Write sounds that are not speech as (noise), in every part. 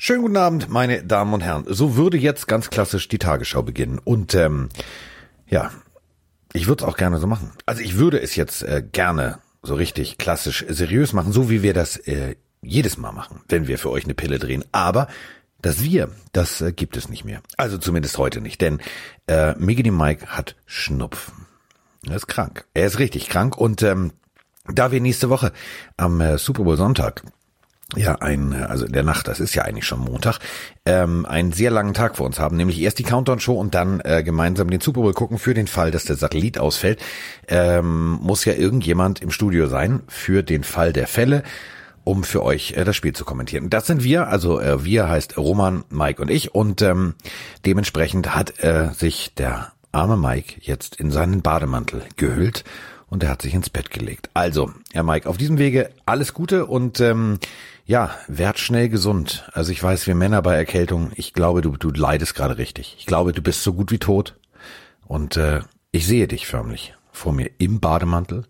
Schönen guten Abend, meine Damen und Herren. So würde jetzt ganz klassisch die Tagesschau beginnen. Und ähm, ja, ich würde es auch gerne so machen. Also ich würde es jetzt äh, gerne so richtig klassisch seriös machen, so wie wir das äh, jedes Mal machen, wenn wir für euch eine Pille drehen. Aber das Wir, das äh, gibt es nicht mehr. Also zumindest heute nicht, denn äh, Miggity Mike hat Schnupfen. Er ist krank. Er ist richtig krank und ähm, da wir nächste Woche am äh, Super Bowl Sonntag ja ein, also in der Nacht, das ist ja eigentlich schon Montag, ähm, einen sehr langen Tag vor uns haben, nämlich erst die Countdown-Show und dann äh, gemeinsam den Super Bowl gucken für den Fall, dass der Satellit ausfällt. Ähm, muss ja irgendjemand im Studio sein für den Fall der Fälle um für euch äh, das Spiel zu kommentieren. Das sind wir, also äh, wir heißt Roman, Mike und ich und ähm, dementsprechend hat äh, sich der arme Mike jetzt in seinen Bademantel gehüllt und er hat sich ins Bett gelegt. Also, Herr Mike, auf diesem Wege alles Gute und ähm, ja, werd schnell gesund. Also ich weiß, wir Männer bei Erkältung, ich glaube, du, du leidest gerade richtig. Ich glaube, du bist so gut wie tot. Und äh, ich sehe dich förmlich vor mir im Bademantel,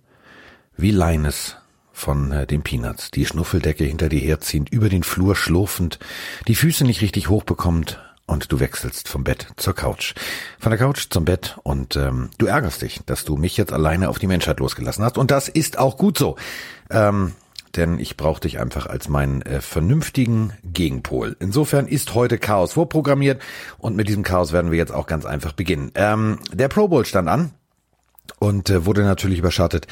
wie Leines von äh, den Peanuts, die Schnuffeldecke hinter dir herziehend, über den Flur schlurfend, die Füße nicht richtig hochbekommend und du wechselst vom Bett zur Couch. Von der Couch zum Bett und ähm, du ärgerst dich, dass du mich jetzt alleine auf die Menschheit losgelassen hast. Und das ist auch gut so. Ähm, denn ich brauche dich einfach als meinen äh, vernünftigen Gegenpol. Insofern ist heute Chaos vorprogrammiert und mit diesem Chaos werden wir jetzt auch ganz einfach beginnen. Ähm, der Pro Bowl stand an und äh, wurde natürlich überschattet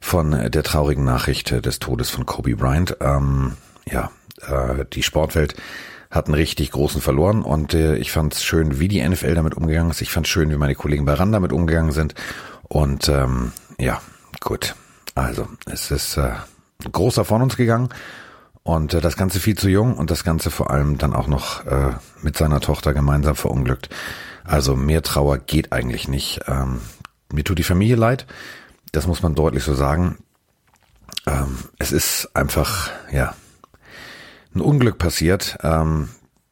von äh, der traurigen Nachricht äh, des Todes von Kobe Bryant. Ähm, ja, äh, die Sportwelt hat einen richtig großen verloren und äh, ich fand es schön, wie die NFL damit umgegangen ist. Ich fand es schön, wie meine Kollegen bei RAN damit umgegangen sind. Und ähm, ja, gut. Also, es ist äh, großer von uns gegangen und äh, das Ganze viel zu jung und das Ganze vor allem dann auch noch äh, mit seiner Tochter gemeinsam verunglückt. Also mehr Trauer geht eigentlich nicht. Ähm, mir tut die Familie leid, das muss man deutlich so sagen. Ähm, es ist einfach, ja, ein Unglück passiert. Ähm,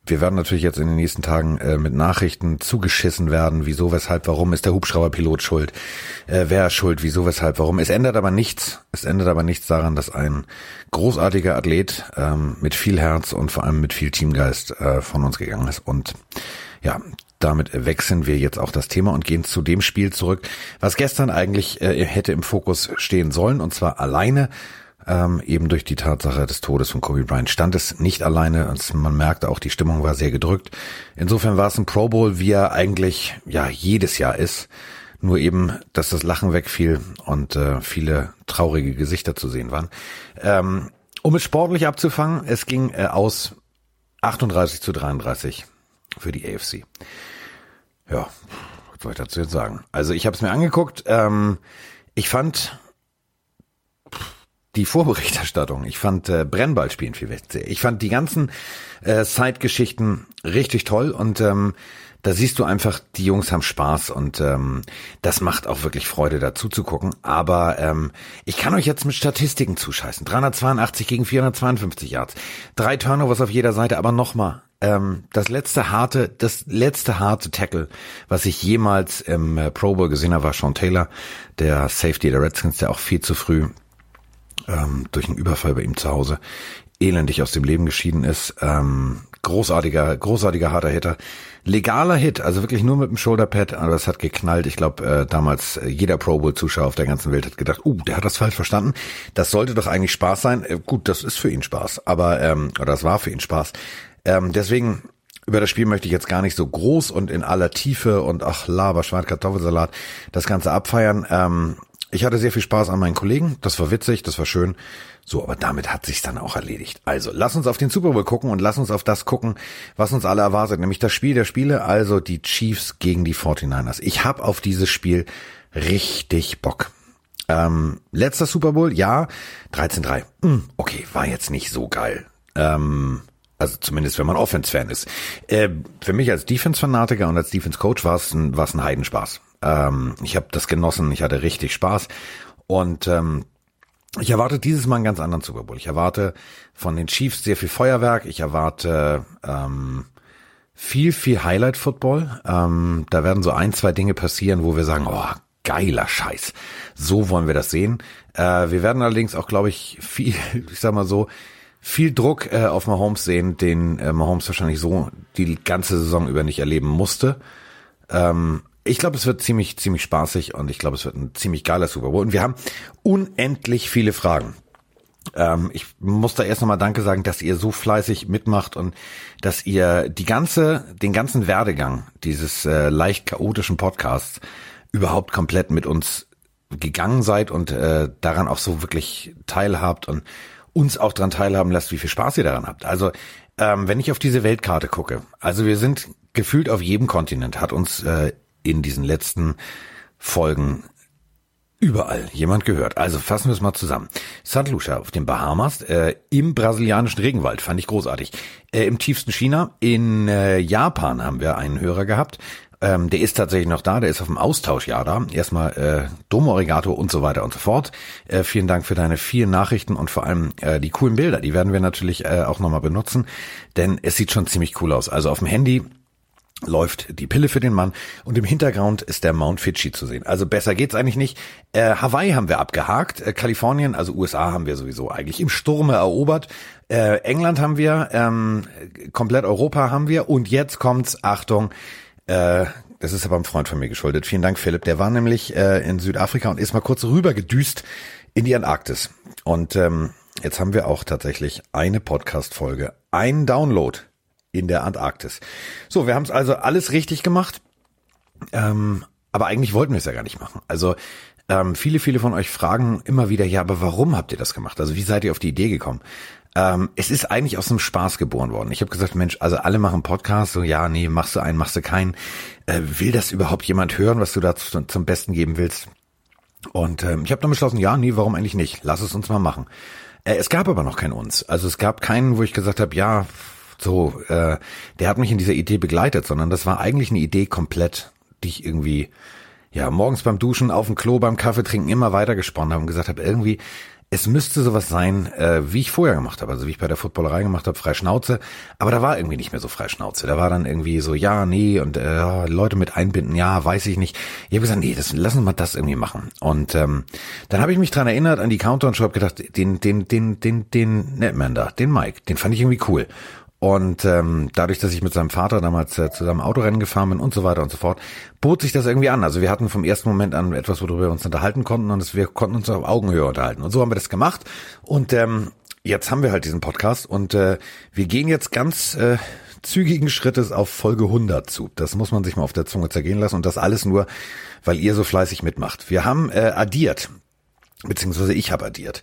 wir werden natürlich jetzt in den nächsten Tagen äh, mit Nachrichten zugeschissen werden, wieso, weshalb, warum ist der Hubschrauberpilot schuld, äh, wer ist schuld, wieso, weshalb, warum. Es ändert aber nichts, es ändert aber nichts daran, dass ein großartiger Athlet ähm, mit viel Herz und vor allem mit viel Teamgeist äh, von uns gegangen ist. Und ja, damit wechseln wir jetzt auch das Thema und gehen zu dem Spiel zurück, was gestern eigentlich äh, hätte im Fokus stehen sollen, und zwar alleine ähm, eben durch die Tatsache des Todes von Kobe Bryant stand es nicht alleine und man merkte auch, die Stimmung war sehr gedrückt. Insofern war es ein Pro Bowl, wie er eigentlich ja jedes Jahr ist. Nur eben, dass das Lachen wegfiel und äh, viele traurige Gesichter zu sehen waren. Ähm, um es sportlich abzufangen, es ging äh, aus 38 zu 33 für die AFC. Ja, was soll ich dazu jetzt sagen? Also ich habe es mir angeguckt. Ähm, ich fand die Vorberichterstattung. Ich fand äh, Brennballspielen viel wichtiger. Ich fand die ganzen äh, Side-Geschichten richtig toll und ähm, da siehst du einfach, die Jungs haben Spaß und ähm, das macht auch wirklich Freude, dazu zu gucken. Aber ähm, ich kann euch jetzt mit Statistiken zuscheißen. 382 gegen 452 Yards. Drei Turnovers auf jeder Seite, aber nochmal, ähm, das letzte harte, das letzte harte Tackle, was ich jemals im äh, Pro Bowl gesehen habe, war Sean Taylor, der Safety der Redskins, der auch viel zu früh ähm, durch einen Überfall bei ihm zu Hause elendig aus dem Leben geschieden ist. Ähm, großartiger, großartiger harter Hitter. Legaler Hit, also wirklich nur mit dem Shoulderpad, aber das hat geknallt. Ich glaube, äh, damals äh, jeder Pro Bowl-Zuschauer auf der ganzen Welt hat gedacht, uh, der hat das falsch verstanden. Das sollte doch eigentlich Spaß sein. Äh, gut, das ist für ihn Spaß, aber ähm, oder das war für ihn Spaß. Ähm, deswegen über das Spiel möchte ich jetzt gar nicht so groß und in aller Tiefe und ach, Laber, Schwarz-Kartoffelsalat das Ganze abfeiern. Ähm, ich hatte sehr viel Spaß an meinen Kollegen. Das war witzig, das war schön. So, aber damit hat sich's dann auch erledigt. Also, lass uns auf den Super Bowl gucken und lass uns auf das gucken, was uns alle erwartet, nämlich das Spiel der Spiele, also die Chiefs gegen die 49ers. Ich habe auf dieses Spiel richtig Bock. Ähm, letzter Super Bowl, ja, 13-3. Hm, okay, war jetzt nicht so geil. Ähm, also zumindest, wenn man Offense-Fan ist. Äh, für mich als Defense-Fanatiker und als Defense-Coach war es ein, war's ein Heidenspaß. Ähm, ich habe das genossen, ich hatte richtig Spaß und ähm, ich erwarte dieses Mal einen ganz anderen Super Bowl. Ich erwarte von den Chiefs sehr viel Feuerwerk. Ich erwarte ähm, viel, viel Highlight-Football. Ähm, da werden so ein, zwei Dinge passieren, wo wir sagen, oh, geiler Scheiß. So wollen wir das sehen. Äh, wir werden allerdings auch, glaube ich, viel, (laughs) ich sag mal so, viel Druck äh, auf Mahomes sehen, den äh, Mahomes wahrscheinlich so die ganze Saison über nicht erleben musste. Ähm, ich glaube, es wird ziemlich, ziemlich spaßig und ich glaube, es wird ein ziemlich geiler Super Bowl. Und wir haben unendlich viele Fragen. Ähm, ich muss da erst nochmal Danke sagen, dass ihr so fleißig mitmacht und dass ihr die ganze, den ganzen Werdegang dieses äh, leicht chaotischen Podcasts überhaupt komplett mit uns gegangen seid und äh, daran auch so wirklich teilhabt und uns auch daran teilhaben lasst, wie viel Spaß ihr daran habt. Also ähm, wenn ich auf diese Weltkarte gucke, also wir sind gefühlt auf jedem Kontinent, hat uns äh, in diesen letzten Folgen überall jemand gehört. Also fassen wir es mal zusammen. St. Lucia auf den Bahamas, äh, im brasilianischen Regenwald, fand ich großartig. Äh, Im tiefsten China, in äh, Japan haben wir einen Hörer gehabt. Ähm, der ist tatsächlich noch da, der ist auf dem Austauschjahr da. Erstmal äh, Domo Arigato und so weiter und so fort. Äh, vielen Dank für deine vielen Nachrichten und vor allem äh, die coolen Bilder. Die werden wir natürlich äh, auch nochmal benutzen, denn es sieht schon ziemlich cool aus. Also auf dem Handy läuft die Pille für den Mann und im Hintergrund ist der Mount Fidschi zu sehen. Also besser geht's eigentlich nicht. Äh, Hawaii haben wir abgehakt, äh, Kalifornien, also USA haben wir sowieso eigentlich im Sturme erobert. Äh, England haben wir, ähm, komplett Europa haben wir und jetzt kommt's, Achtung, äh, das ist aber einem Freund von mir geschuldet. Vielen Dank, Philipp. Der war nämlich äh, in Südafrika und ist mal kurz rüber gedüst in die Antarktis. Und ähm, jetzt haben wir auch tatsächlich eine Podcast-Folge, ein Download in der Antarktis. So, wir haben es also alles richtig gemacht. Ähm, aber eigentlich wollten wir es ja gar nicht machen. Also ähm, viele, viele von euch fragen immer wieder, ja, aber warum habt ihr das gemacht? Also wie seid ihr auf die Idee gekommen? Ähm, es ist eigentlich aus einem Spaß geboren worden. Ich habe gesagt, Mensch, also alle machen Podcasts, so ja, nee, machst du einen, machst du keinen. Äh, will das überhaupt jemand hören, was du da zum, zum Besten geben willst? Und ähm, ich habe dann beschlossen, ja, nee, warum eigentlich nicht? Lass es uns mal machen. Äh, es gab aber noch keinen uns. Also es gab keinen, wo ich gesagt habe, ja, so, äh, der hat mich in dieser Idee begleitet, sondern das war eigentlich eine Idee komplett, die ich irgendwie, ja, morgens beim Duschen, auf dem Klo, beim Kaffee trinken immer weiter gesponnen habe und gesagt habe, irgendwie, es müsste sowas sein, äh, wie ich vorher gemacht habe, also wie ich bei der Footballerei gemacht habe, frei Schnauze, aber da war irgendwie nicht mehr so frei Schnauze. Da war dann irgendwie so, ja, nee, und äh, Leute mit einbinden, ja, weiß ich nicht. Ich habe gesagt, nee, das, lassen wir mal das irgendwie machen. Und ähm, dann habe ich mich dran erinnert an die Countdown Show, hab gedacht, den, den, den, den, den Netman da, den Mike, den fand ich irgendwie cool. Und ähm, dadurch, dass ich mit seinem Vater damals äh, zusammen Autorennen gefahren bin und so weiter und so fort, bot sich das irgendwie an. Also wir hatten vom ersten Moment an etwas, worüber wir uns unterhalten konnten und es, wir konnten uns auf Augenhöhe unterhalten. Und so haben wir das gemacht. Und ähm, jetzt haben wir halt diesen Podcast und äh, wir gehen jetzt ganz äh, zügigen Schrittes auf Folge 100 zu. Das muss man sich mal auf der Zunge zergehen lassen und das alles nur, weil ihr so fleißig mitmacht. Wir haben äh, addiert, beziehungsweise ich habe addiert.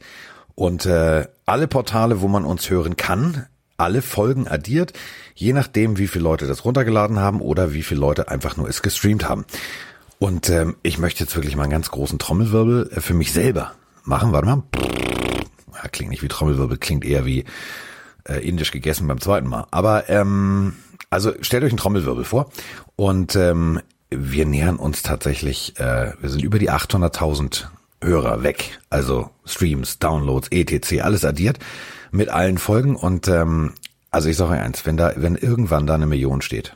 Und äh, alle Portale, wo man uns hören kann, alle Folgen addiert, je nachdem, wie viele Leute das runtergeladen haben oder wie viele Leute einfach nur es gestreamt haben. Und ähm, ich möchte jetzt wirklich mal einen ganz großen Trommelwirbel äh, für mich selber machen. Warte mal. Ja, klingt nicht wie Trommelwirbel, klingt eher wie äh, indisch gegessen beim zweiten Mal. Aber ähm, also stellt euch einen Trommelwirbel vor und ähm, wir nähern uns tatsächlich, äh, wir sind über die 800.000 Hörer weg. Also Streams, Downloads, etc., alles addiert mit allen Folgen und ähm, also ich sage eins, wenn da, wenn irgendwann da eine Million steht,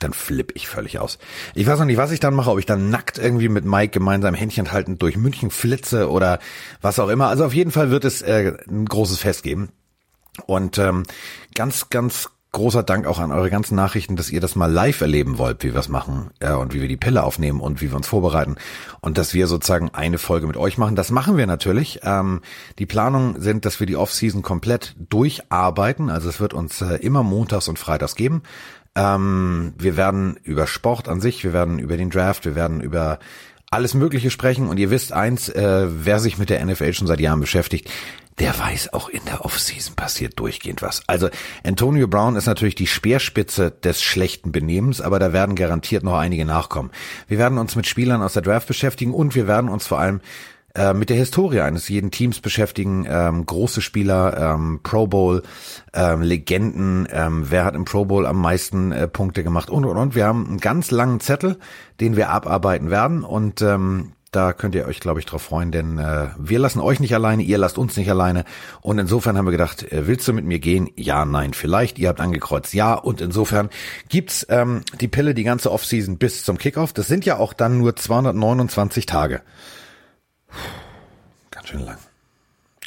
dann flipp ich völlig aus. Ich weiß noch nicht, was ich dann mache, ob ich dann nackt irgendwie mit Mike gemeinsam Händchen haltend durch München flitze oder was auch immer. Also auf jeden Fall wird es äh, ein großes Fest geben. Und ähm, ganz, ganz großer Dank auch an eure ganzen Nachrichten, dass ihr das mal live erleben wollt, wie wir es machen äh, und wie wir die Pille aufnehmen und wie wir uns vorbereiten und dass wir sozusagen eine Folge mit euch machen. Das machen wir natürlich. Ähm, die Planungen sind, dass wir die Offseason komplett durcharbeiten. Also es wird uns äh, immer montags und freitags geben. Ähm, wir werden über Sport an sich, wir werden über den Draft, wir werden über alles Mögliche sprechen und ihr wisst eins, äh, wer sich mit der NFL schon seit Jahren beschäftigt, der weiß auch in der Offseason passiert durchgehend was. Also Antonio Brown ist natürlich die Speerspitze des schlechten Benehmens, aber da werden garantiert noch einige nachkommen. Wir werden uns mit Spielern aus der Draft beschäftigen und wir werden uns vor allem äh, mit der Historie eines jeden Teams beschäftigen, ähm, große Spieler, ähm, Pro Bowl, ähm, Legenden, ähm, wer hat im Pro Bowl am meisten äh, Punkte gemacht und und und. Wir haben einen ganz langen Zettel, den wir abarbeiten werden und ähm, da könnt ihr euch, glaube ich, drauf freuen, denn äh, wir lassen euch nicht alleine, ihr lasst uns nicht alleine. Und insofern haben wir gedacht, äh, willst du mit mir gehen? Ja, nein, vielleicht. Ihr habt angekreuzt, ja. Und insofern gibt's ähm, die Pille die ganze Offseason bis zum Kickoff. Das sind ja auch dann nur 229 Tage. Ganz schön lang.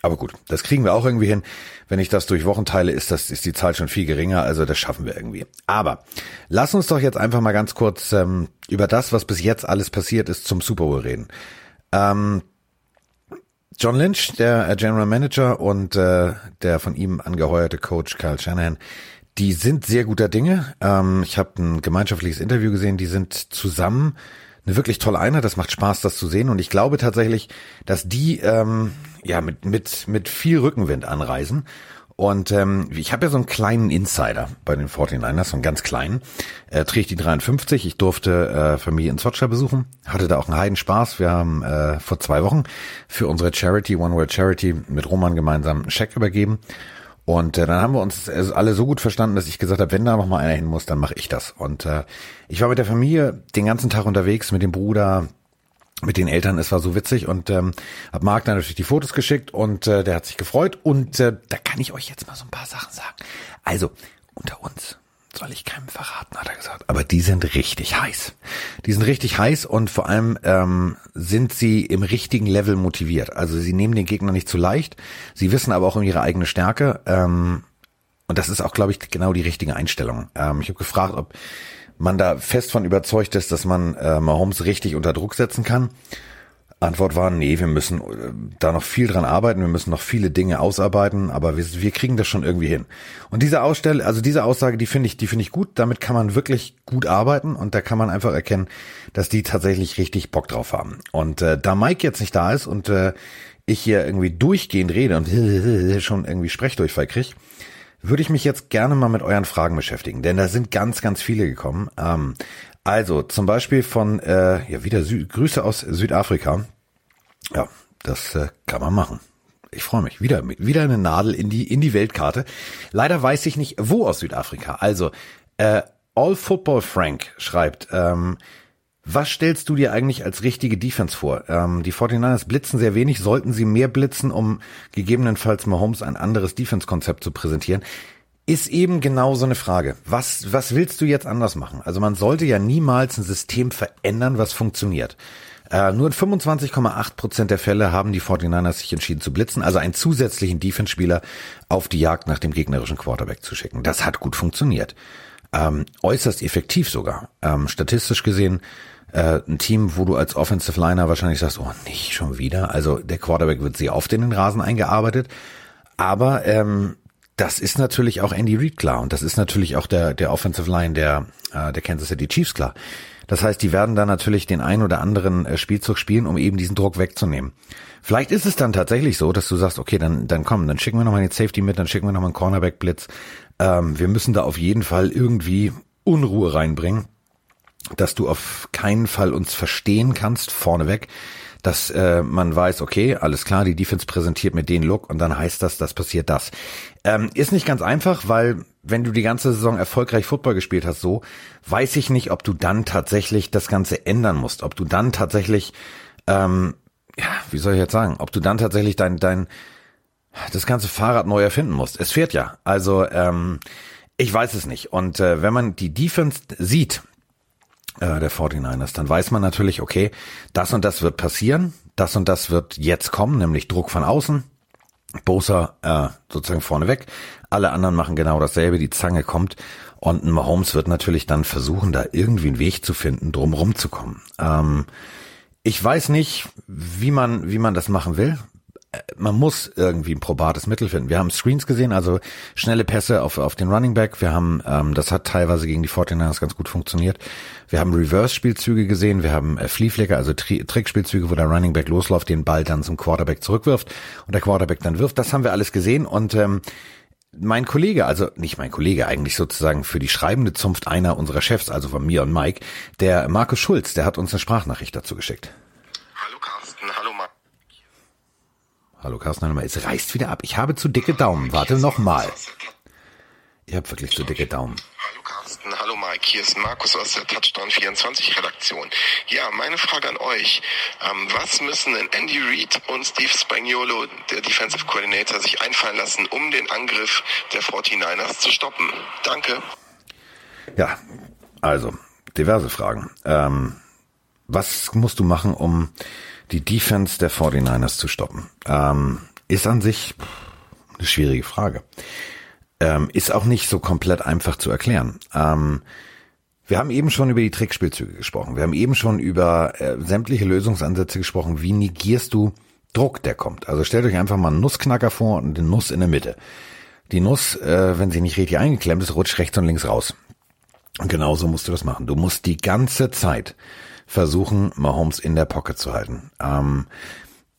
Aber gut, das kriegen wir auch irgendwie hin. Wenn ich das durch Wochen teile, ist das ist die Zahl schon viel geringer. Also das schaffen wir irgendwie. Aber lass uns doch jetzt einfach mal ganz kurz ähm, über das, was bis jetzt alles passiert ist, zum Super Bowl reden. Ähm, John Lynch, der äh, General Manager und äh, der von ihm angeheuerte Coach Kyle Shanahan, die sind sehr guter Dinge. Ähm, ich habe ein gemeinschaftliches Interview gesehen. Die sind zusammen eine wirklich tolle Einheit. Das macht Spaß, das zu sehen. Und ich glaube tatsächlich, dass die ähm, ja mit mit mit viel Rückenwind anreisen. Und ähm, ich habe ja so einen kleinen Insider bei den 49ers, so einen ganz kleinen. Äh, trägt die 53. Ich durfte äh, Familie in Sotscha besuchen. Hatte da auch einen Heidenspaß. Wir haben äh, vor zwei Wochen für unsere Charity, One World Charity, mit Roman gemeinsam einen Scheck übergeben. Und äh, dann haben wir uns äh, alle so gut verstanden, dass ich gesagt habe, wenn da noch mal einer hin muss, dann mache ich das. Und äh, ich war mit der Familie den ganzen Tag unterwegs, mit dem Bruder, mit den Eltern. Es war so witzig und ähm, hab Marc dann natürlich die Fotos geschickt und äh, der hat sich gefreut. Und äh, da kann ich euch jetzt mal so ein paar Sachen sagen. Also unter uns soll ich keinem verraten, hat er gesagt. Aber die sind richtig heiß. Die sind richtig heiß und vor allem ähm, sind sie im richtigen Level motiviert. Also sie nehmen den Gegner nicht zu leicht. Sie wissen aber auch um ihre eigene Stärke. Ähm, und das ist auch, glaube ich, genau die richtige Einstellung. Ähm, ich habe gefragt, ob man da fest von überzeugt ist, dass man äh, Mahomes richtig unter Druck setzen kann. Antwort war, nee, wir müssen äh, da noch viel dran arbeiten, wir müssen noch viele Dinge ausarbeiten, aber wir, wir kriegen das schon irgendwie hin. Und diese Ausstelle, also diese Aussage, die finde ich, die finde ich gut. Damit kann man wirklich gut arbeiten und da kann man einfach erkennen, dass die tatsächlich richtig Bock drauf haben. Und äh, da Mike jetzt nicht da ist und äh, ich hier irgendwie durchgehend rede und (laughs) schon irgendwie Sprechdurchfall krieg, würde ich mich jetzt gerne mal mit euren Fragen beschäftigen, denn da sind ganz, ganz viele gekommen. Ähm, also zum Beispiel von, äh, ja wieder Sü Grüße aus Südafrika. Ja, das äh, kann man machen. Ich freue mich. Wieder, wieder eine Nadel in die, in die Weltkarte. Leider weiß ich nicht, wo aus Südafrika. Also, äh, All Football Frank schreibt, ähm, was stellst du dir eigentlich als richtige Defense vor? Ähm, die 49ers blitzen sehr wenig. Sollten sie mehr blitzen, um gegebenenfalls Mahomes ein anderes Defense-Konzept zu präsentieren? Ist eben genau so eine Frage. Was, was willst du jetzt anders machen? Also man sollte ja niemals ein System verändern, was funktioniert. Äh, nur in 25,8 Prozent der Fälle haben die 49ers sich entschieden zu blitzen, also einen zusätzlichen Defense-Spieler auf die Jagd nach dem gegnerischen Quarterback zu schicken. Das hat gut funktioniert. Ähm, äußerst effektiv sogar. Ähm, statistisch gesehen äh, ein Team, wo du als Offensive Liner wahrscheinlich sagst, oh, nicht schon wieder. Also der Quarterback wird sehr oft in den Rasen eingearbeitet. Aber ähm, das ist natürlich auch Andy Reid klar und das ist natürlich auch der, der Offensive Line der, äh, der Kansas City Chiefs klar. Das heißt, die werden da natürlich den ein oder anderen äh, Spielzug spielen, um eben diesen Druck wegzunehmen. Vielleicht ist es dann tatsächlich so, dass du sagst, okay, dann, dann komm, dann schicken wir nochmal den Safety mit, dann schicken wir nochmal einen Cornerback-Blitz. Ähm, wir müssen da auf jeden Fall irgendwie Unruhe reinbringen, dass du auf keinen Fall uns verstehen kannst, vorneweg dass äh, man weiß, okay, alles klar, die Defense präsentiert mit den Look und dann heißt das, das passiert das. Ähm, ist nicht ganz einfach, weil wenn du die ganze Saison erfolgreich Football gespielt hast, so, weiß ich nicht, ob du dann tatsächlich das Ganze ändern musst, ob du dann tatsächlich, ähm, ja, wie soll ich jetzt sagen, ob du dann tatsächlich dein, dein, das ganze Fahrrad neu erfinden musst. Es fährt ja. Also, ähm, ich weiß es nicht. Und äh, wenn man die Defense sieht, äh, der 49ers, dann weiß man natürlich, okay, das und das wird passieren, das und das wird jetzt kommen, nämlich Druck von außen, Bosa äh, sozusagen vorneweg, alle anderen machen genau dasselbe, die Zange kommt und Mahomes wird natürlich dann versuchen, da irgendwie einen Weg zu finden, drum zu kommen. Ähm, ich weiß nicht, wie man, wie man das machen will man muss irgendwie ein probates Mittel finden. Wir haben Screens gesehen, also schnelle Pässe auf, auf den Running Back. Wir haben, ähm, das hat teilweise gegen die 49ers ganz gut funktioniert. Wir haben Reverse-Spielzüge gesehen. Wir haben äh, Fliehflecker, also Tri Trickspielzüge, wo der Running Back losläuft, den Ball dann zum Quarterback zurückwirft und der Quarterback dann wirft. Das haben wir alles gesehen und ähm, mein Kollege, also nicht mein Kollege, eigentlich sozusagen für die schreibende Zunft einer unserer Chefs, also von mir und Mike, der Markus Schulz, der hat uns eine Sprachnachricht dazu geschickt. Hallo Carsten, es reißt wieder ab. Ich habe zu dicke Daumen. Warte nochmal. Ich habe wirklich zu dicke Daumen. Hallo Carsten, hallo Mike, hier ist Markus aus der Touchdown 24 Redaktion. Ja, meine Frage an euch. Ähm, was müssen denn Andy Reid und Steve Spagnuolo, der Defensive Coordinator, sich einfallen lassen, um den Angriff der 49ers zu stoppen? Danke. Ja, also, diverse Fragen. Ähm, was musst du machen, um die Defense der 49ers zu stoppen. Ähm, ist an sich eine schwierige Frage. Ähm, ist auch nicht so komplett einfach zu erklären. Ähm, wir haben eben schon über die Trickspielzüge gesprochen. Wir haben eben schon über äh, sämtliche Lösungsansätze gesprochen. Wie negierst du Druck, der kommt? Also stellt euch einfach mal einen Nussknacker vor und den Nuss in der Mitte. Die Nuss, äh, wenn sie nicht richtig eingeklemmt ist, rutscht rechts und links raus. Und genauso musst du das machen. Du musst die ganze Zeit versuchen, Mahomes in der Pocket zu halten. Ähm,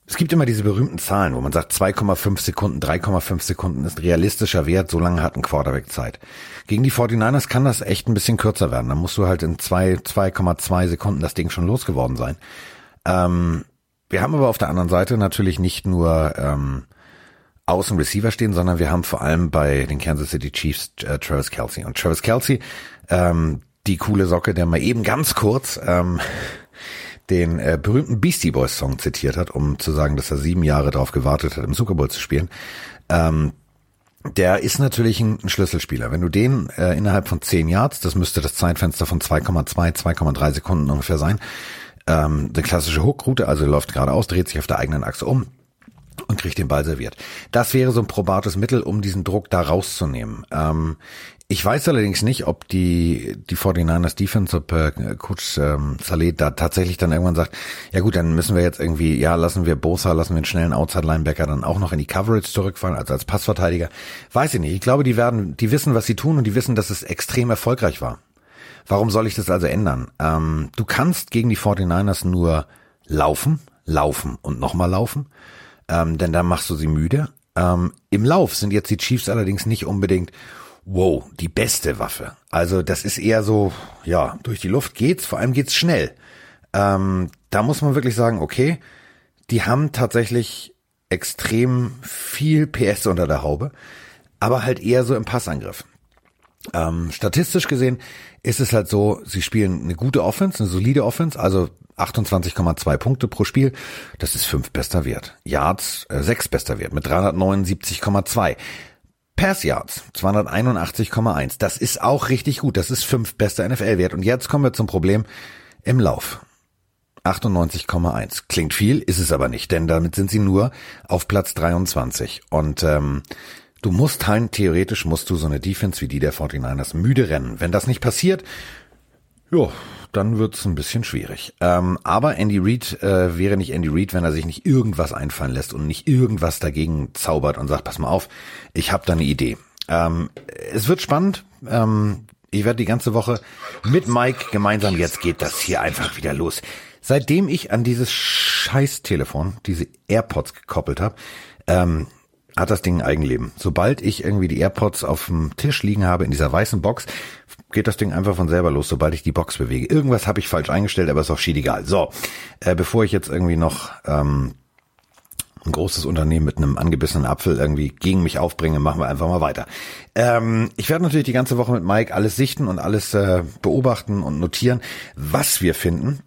es gibt immer diese berühmten Zahlen, wo man sagt, 2,5 Sekunden, 3,5 Sekunden ist realistischer Wert, so lange hat ein Quarterback Zeit. Gegen die 49ers kann das echt ein bisschen kürzer werden. Dann musst du halt in 2,2 Sekunden das Ding schon losgeworden sein. Ähm, wir haben aber auf der anderen Seite natürlich nicht nur ähm, Außen Receiver stehen, sondern wir haben vor allem bei den Kansas City Chiefs äh, Travis Kelsey. Und Travis Kelsey, ähm, die coole Socke, der mal eben ganz kurz ähm, den äh, berühmten Beastie Boys Song zitiert hat, um zu sagen, dass er sieben Jahre darauf gewartet hat, im Super Bowl zu spielen. Ähm, der ist natürlich ein, Schlüsselspieler. Wenn du den äh, innerhalb von zehn Yards, das müsste das Zeitfenster von 2,2, 2,3 Sekunden ungefähr sein, ähm, eine klassische Hookroute, also läuft geradeaus, dreht sich auf der eigenen Achse um und kriegt den Ball serviert. Das wäre so ein probates Mittel, um diesen Druck da rauszunehmen. Ähm, ich weiß allerdings nicht, ob die, die 49ers Defense, ob äh, Coach ähm, Saleh da tatsächlich dann irgendwann sagt, ja gut, dann müssen wir jetzt irgendwie, ja, lassen wir Bosa, lassen wir einen schnellen Outside-Linebacker dann auch noch in die Coverage zurückfallen, also als Passverteidiger. Weiß ich nicht. Ich glaube, die werden, die wissen, was sie tun und die wissen, dass es extrem erfolgreich war. Warum soll ich das also ändern? Ähm, du kannst gegen die 49ers nur laufen, laufen und nochmal laufen, ähm, denn dann machst du sie müde. Ähm, Im Lauf sind jetzt die Chiefs allerdings nicht unbedingt wow, die beste Waffe. Also das ist eher so, ja, durch die Luft geht's, vor allem geht's schnell. Ähm, da muss man wirklich sagen, okay, die haben tatsächlich extrem viel PS unter der Haube, aber halt eher so im Passangriff. Ähm, statistisch gesehen ist es halt so, sie spielen eine gute Offense, eine solide Offense, also 28,2 Punkte pro Spiel. Das ist fünf bester Wert. Yards, äh, sechs bester Wert mit 379,2. Pass Yards 281,1. Das ist auch richtig gut. Das ist fünf bester NFL-Wert. Und jetzt kommen wir zum Problem im Lauf. 98,1. Klingt viel, ist es aber nicht, denn damit sind sie nur auf Platz 23. Und ähm, du musst halt, theoretisch musst du so eine Defense wie die der 49ers müde rennen. Wenn das nicht passiert, jo, dann wird's ein bisschen schwierig. Ähm, aber Andy Reid äh, wäre nicht Andy Reid, wenn er sich nicht irgendwas einfallen lässt und nicht irgendwas dagegen zaubert und sagt, pass mal auf, ich habe da eine Idee. Ähm, es wird spannend. Ähm, ich werde die ganze Woche mit Mike gemeinsam, jetzt geht das hier einfach wieder los. Seitdem ich an dieses scheiß Telefon, diese AirPods gekoppelt habe, ähm, hat das Ding ein Eigenleben. Sobald ich irgendwie die AirPods auf dem Tisch liegen habe in dieser weißen Box, geht das Ding einfach von selber los, sobald ich die Box bewege. Irgendwas habe ich falsch eingestellt, aber ist auch schied egal. So, äh, bevor ich jetzt irgendwie noch ähm, ein großes Unternehmen mit einem angebissenen Apfel irgendwie gegen mich aufbringe, machen wir einfach mal weiter. Ähm, ich werde natürlich die ganze Woche mit Mike alles sichten und alles äh, beobachten und notieren, was wir finden.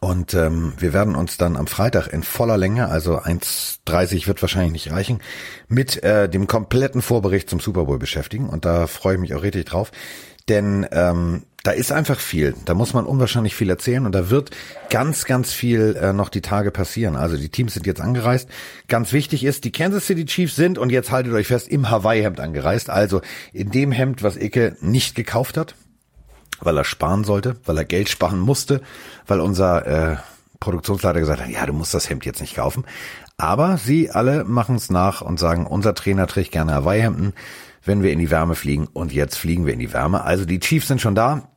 Und ähm, wir werden uns dann am Freitag in voller Länge, also 1.30 wird wahrscheinlich nicht reichen, mit äh, dem kompletten Vorbericht zum Super Bowl beschäftigen. Und da freue ich mich auch richtig drauf. Denn ähm, da ist einfach viel. Da muss man unwahrscheinlich viel erzählen und da wird ganz, ganz viel äh, noch die Tage passieren. Also die Teams sind jetzt angereist. Ganz wichtig ist, die Kansas City Chiefs sind, und jetzt haltet euch fest, im Hawaii-Hemd angereist. Also in dem Hemd, was Icke nicht gekauft hat, weil er sparen sollte, weil er Geld sparen musste, weil unser äh, Produktionsleiter gesagt hat, ja, du musst das Hemd jetzt nicht kaufen. Aber sie alle machen es nach und sagen, unser Trainer trägt gerne Hawaii-Hemden wenn wir in die Wärme fliegen. Und jetzt fliegen wir in die Wärme. Also die Chiefs sind schon da.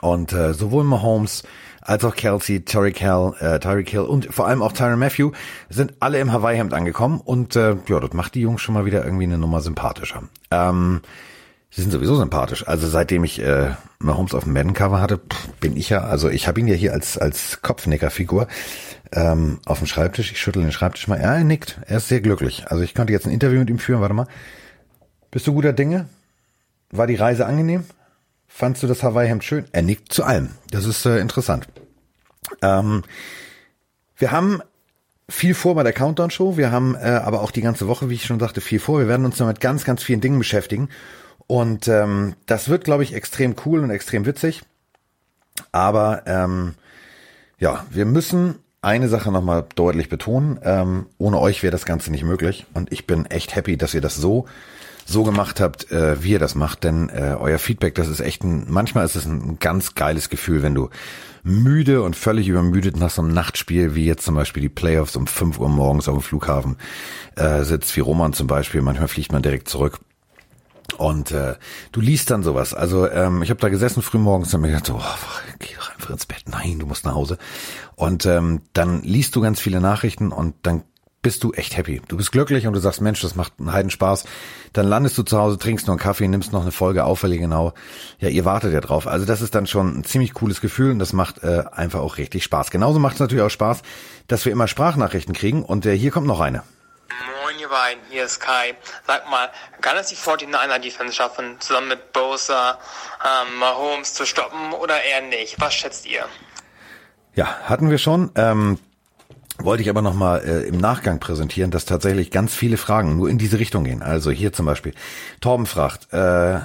Und äh, sowohl Mahomes als auch Kelsey, Tyreek Hill, äh, Tyreek Hill und vor allem auch Tyron Matthew sind alle im Hawaii-Hemd angekommen. Und äh, ja, das macht die Jungs schon mal wieder irgendwie eine Nummer sympathischer. Ähm, Sie sind sowieso sympathisch. Also seitdem ich äh, Mahomes auf dem Madden-Cover hatte, bin ich ja, also ich habe ihn ja hier als als Kopfnickerfigur ähm, auf dem Schreibtisch. Ich schüttel den Schreibtisch mal. Er nickt. Er ist sehr glücklich. Also ich konnte jetzt ein Interview mit ihm führen. Warte mal. Bist du guter Dinge? War die Reise angenehm? Fandst du das Hawaii-Hemd schön? Er nickt zu allem. Das ist äh, interessant. Ähm, wir haben viel vor bei der Countdown-Show. Wir haben äh, aber auch die ganze Woche, wie ich schon sagte, viel vor. Wir werden uns noch mit ganz, ganz vielen Dingen beschäftigen. Und ähm, das wird, glaube ich, extrem cool und extrem witzig. Aber ähm, ja, wir müssen eine Sache nochmal deutlich betonen. Ähm, ohne euch wäre das Ganze nicht möglich. Und ich bin echt happy, dass ihr das so so gemacht habt, äh, wie ihr das macht, denn äh, euer Feedback, das ist echt ein, manchmal ist es ein ganz geiles Gefühl, wenn du müde und völlig übermüdet nach so einem Nachtspiel, wie jetzt zum Beispiel die Playoffs um 5 Uhr morgens auf dem Flughafen äh, sitzt, wie Roman zum Beispiel, manchmal fliegt man direkt zurück. Und äh, du liest dann sowas. Also ähm, ich habe da gesessen früh morgens und mir gedacht, so, oh, geh doch einfach ins Bett. Nein, du musst nach Hause. Und ähm, dann liest du ganz viele Nachrichten und dann bist du echt happy. Du bist glücklich und du sagst, Mensch, das macht einen Heiden Spaß. Dann landest du zu Hause, trinkst noch einen Kaffee, nimmst noch eine Folge auf, weil ihr genau, ja, ihr wartet ja drauf. Also das ist dann schon ein ziemlich cooles Gefühl und das macht äh, einfach auch richtig Spaß. Genauso macht es natürlich auch Spaß, dass wir immer Sprachnachrichten kriegen und äh, hier kommt noch eine. Moin ihr beiden, hier ist Kai. Sag mal, kann es die 49er Defense schaffen, zusammen mit Bosa, ähm, Mahomes zu stoppen oder eher nicht? Was schätzt ihr? Ja, hatten wir schon. Ähm, wollte ich aber nochmal äh, im Nachgang präsentieren, dass tatsächlich ganz viele Fragen nur in diese Richtung gehen. Also hier zum Beispiel, Torben fragt, äh,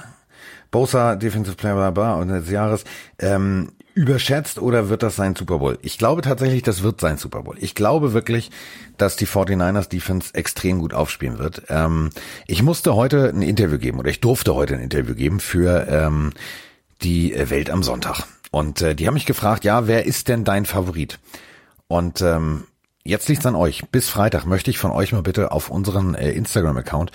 Bosa, Defensive Player bla bla, und des Jahres, ähm, überschätzt oder wird das sein Super Bowl? Ich glaube tatsächlich, das wird sein Super Bowl. Ich glaube wirklich, dass die 49ers Defense extrem gut aufspielen wird. Ähm, ich musste heute ein Interview geben oder ich durfte heute ein Interview geben für ähm, die Welt am Sonntag. Und äh, die haben mich gefragt, ja, wer ist denn dein Favorit? Und ähm, jetzt liegt's an euch. Bis Freitag möchte ich von euch mal bitte auf unseren äh, Instagram-Account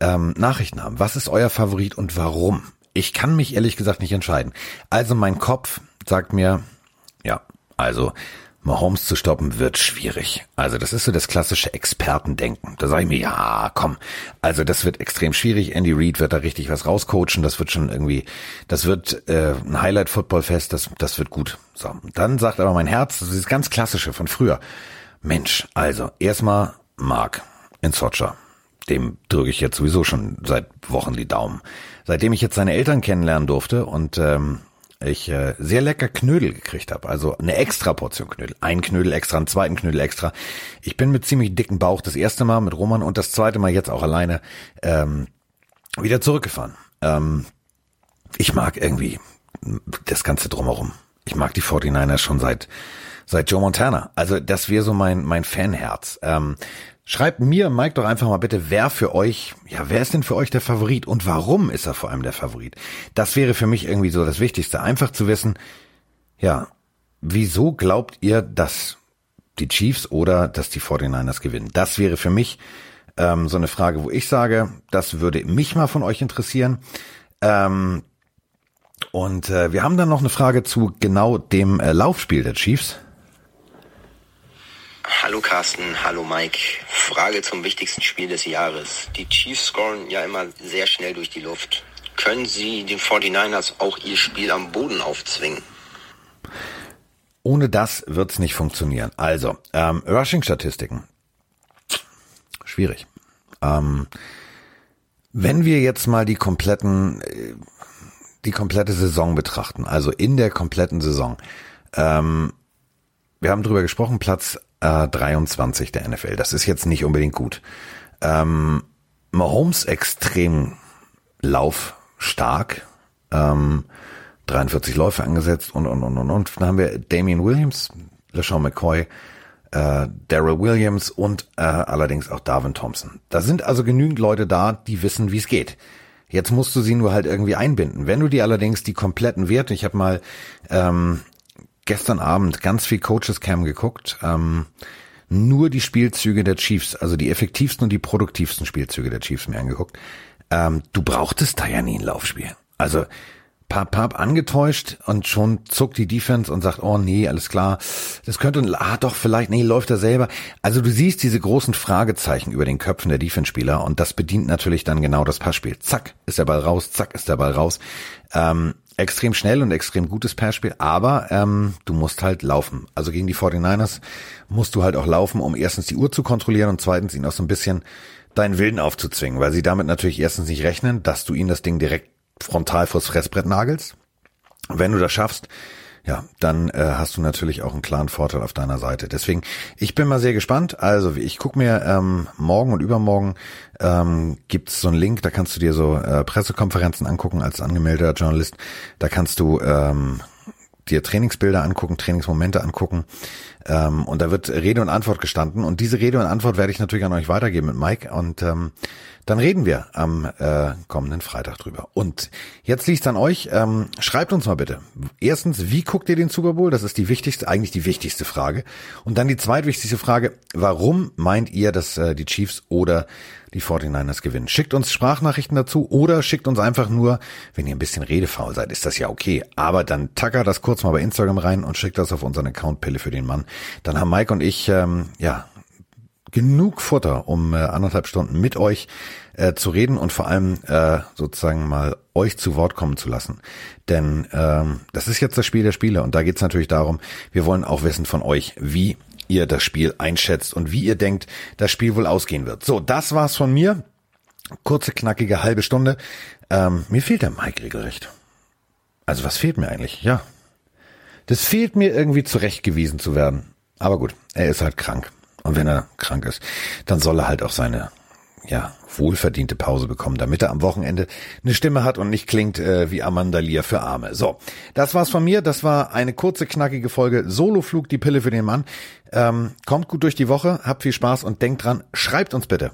ähm, Nachrichten haben. Was ist euer Favorit und warum? Ich kann mich ehrlich gesagt nicht entscheiden. Also mein Kopf sagt mir, ja, also Mahomes zu stoppen wird schwierig. Also das ist so das klassische Expertendenken. Da sage ich mir, ja, komm, also das wird extrem schwierig. Andy Reid wird da richtig was rauscoachen. Das wird schon irgendwie, das wird äh, ein Highlight-Football-Fest. Das, das wird gut. So, dann sagt aber mein Herz, das ist das ganz klassische von früher. Mensch, also erstmal Mark in Socha. Dem drücke ich jetzt sowieso schon seit Wochen die Daumen. Seitdem ich jetzt seine Eltern kennenlernen durfte und ähm, ich äh, sehr lecker Knödel gekriegt habe. Also eine extra Portion Knödel. Ein Knödel extra, einen zweiten Knödel extra. Ich bin mit ziemlich dicken Bauch das erste Mal mit Roman und das zweite Mal jetzt auch alleine ähm, wieder zurückgefahren. Ähm, ich mag irgendwie das Ganze drumherum. Ich mag die 49ers schon seit seit Joe Montana. Also das wäre so mein, mein Fanherz. Ähm, schreibt mir, Mike, doch einfach mal bitte, wer für euch, ja, wer ist denn für euch der Favorit und warum ist er vor allem der Favorit? Das wäre für mich irgendwie so das Wichtigste. Einfach zu wissen, ja, wieso glaubt ihr, dass die Chiefs oder dass die 49ers gewinnen? Das wäre für mich ähm, so eine Frage, wo ich sage, das würde mich mal von euch interessieren. Ähm, und äh, wir haben dann noch eine Frage zu genau dem äh, Laufspiel der Chiefs. Hallo Carsten, hallo Mike. Frage zum wichtigsten Spiel des Jahres. Die Chiefs scoren ja immer sehr schnell durch die Luft. Können sie den 49ers auch ihr Spiel am Boden aufzwingen? Ohne das wird's nicht funktionieren. Also, ähm, Rushing-Statistiken. Schwierig. Ähm, wenn wir jetzt mal die kompletten, äh, die komplette Saison betrachten, also in der kompletten Saison, ähm, wir haben drüber gesprochen, Platz äh, 23 der NFL. Das ist jetzt nicht unbedingt gut. Ähm, Mahomes extrem laufstark. Ähm, 43 Läufe angesetzt und, und, und, und, und. Dann haben wir Damian Williams, LeSean McCoy, äh, Daryl Williams und äh, allerdings auch Darwin Thompson. Da sind also genügend Leute da, die wissen, wie es geht. Jetzt musst du sie nur halt irgendwie einbinden. Wenn du dir allerdings die kompletten Werte, ich habe mal ähm, gestern Abend ganz viel Coaches Cam geguckt. Ähm, nur die Spielzüge der Chiefs, also die effektivsten und die produktivsten Spielzüge der Chiefs mir angeguckt. Ähm, du brauchtest da ja nie ein Laufspiel. Also Pap Pap angetäuscht und schon zuckt die Defense und sagt, oh nee, alles klar, das könnte, ah doch, vielleicht, nee, läuft er selber. Also du siehst diese großen Fragezeichen über den Köpfen der Defense-Spieler und das bedient natürlich dann genau das Passspiel. Zack, ist der Ball raus, zack, ist der Ball raus. Ähm, extrem schnell und extrem gutes Passspiel, aber ähm, du musst halt laufen. Also gegen die 49ers musst du halt auch laufen, um erstens die Uhr zu kontrollieren und zweitens ihnen auch so ein bisschen deinen Willen aufzuzwingen, weil sie damit natürlich erstens nicht rechnen, dass du ihnen das Ding direkt frontal vors Fressbrett nagelst. Wenn du das schaffst, ja, dann äh, hast du natürlich auch einen klaren Vorteil auf deiner Seite. Deswegen, ich bin mal sehr gespannt. Also ich guck mir ähm, morgen und übermorgen ähm, gibt so einen Link, da kannst du dir so äh, Pressekonferenzen angucken als angemeldeter Journalist. Da kannst du ähm, dir Trainingsbilder angucken, Trainingsmomente angucken. Ähm, und da wird Rede und Antwort gestanden. Und diese Rede und Antwort werde ich natürlich an euch weitergeben mit Mike. Und ähm, dann reden wir am äh, kommenden Freitag drüber. Und jetzt liegt an euch. Ähm, schreibt uns mal bitte. Erstens, wie guckt ihr den Super Bowl? Das ist die wichtigste, eigentlich die wichtigste Frage. Und dann die zweitwichtigste Frage, warum meint ihr, dass äh, die Chiefs oder die 49ers gewinnen? Schickt uns Sprachnachrichten dazu oder schickt uns einfach nur, wenn ihr ein bisschen redefaul seid, ist das ja okay. Aber dann tacker das kurz mal bei Instagram rein und schickt das auf unseren Account Pille für den Mann. Dann haben Mike und ich, ähm, ja, genug Futter, um äh, anderthalb Stunden mit euch äh, zu reden und vor allem äh, sozusagen mal euch zu Wort kommen zu lassen. Denn ähm, das ist jetzt das Spiel der Spiele und da geht es natürlich darum, wir wollen auch wissen von euch, wie ihr das Spiel einschätzt und wie ihr denkt, das Spiel wohl ausgehen wird. So, das war's von mir. Kurze, knackige halbe Stunde. Ähm, mir fehlt der Mike regelrecht. Also was fehlt mir eigentlich? Ja. Das fehlt mir irgendwie zurechtgewiesen zu werden. Aber gut, er ist halt krank. Und wenn er krank ist, dann soll er halt auch seine ja, wohlverdiente Pause bekommen, damit er am Wochenende eine Stimme hat und nicht klingt äh, wie Amanda Lear für Arme. So, das war's von mir. Das war eine kurze, knackige Folge Soloflug, die Pille für den Mann. Ähm, kommt gut durch die Woche, habt viel Spaß und denkt dran, schreibt uns bitte.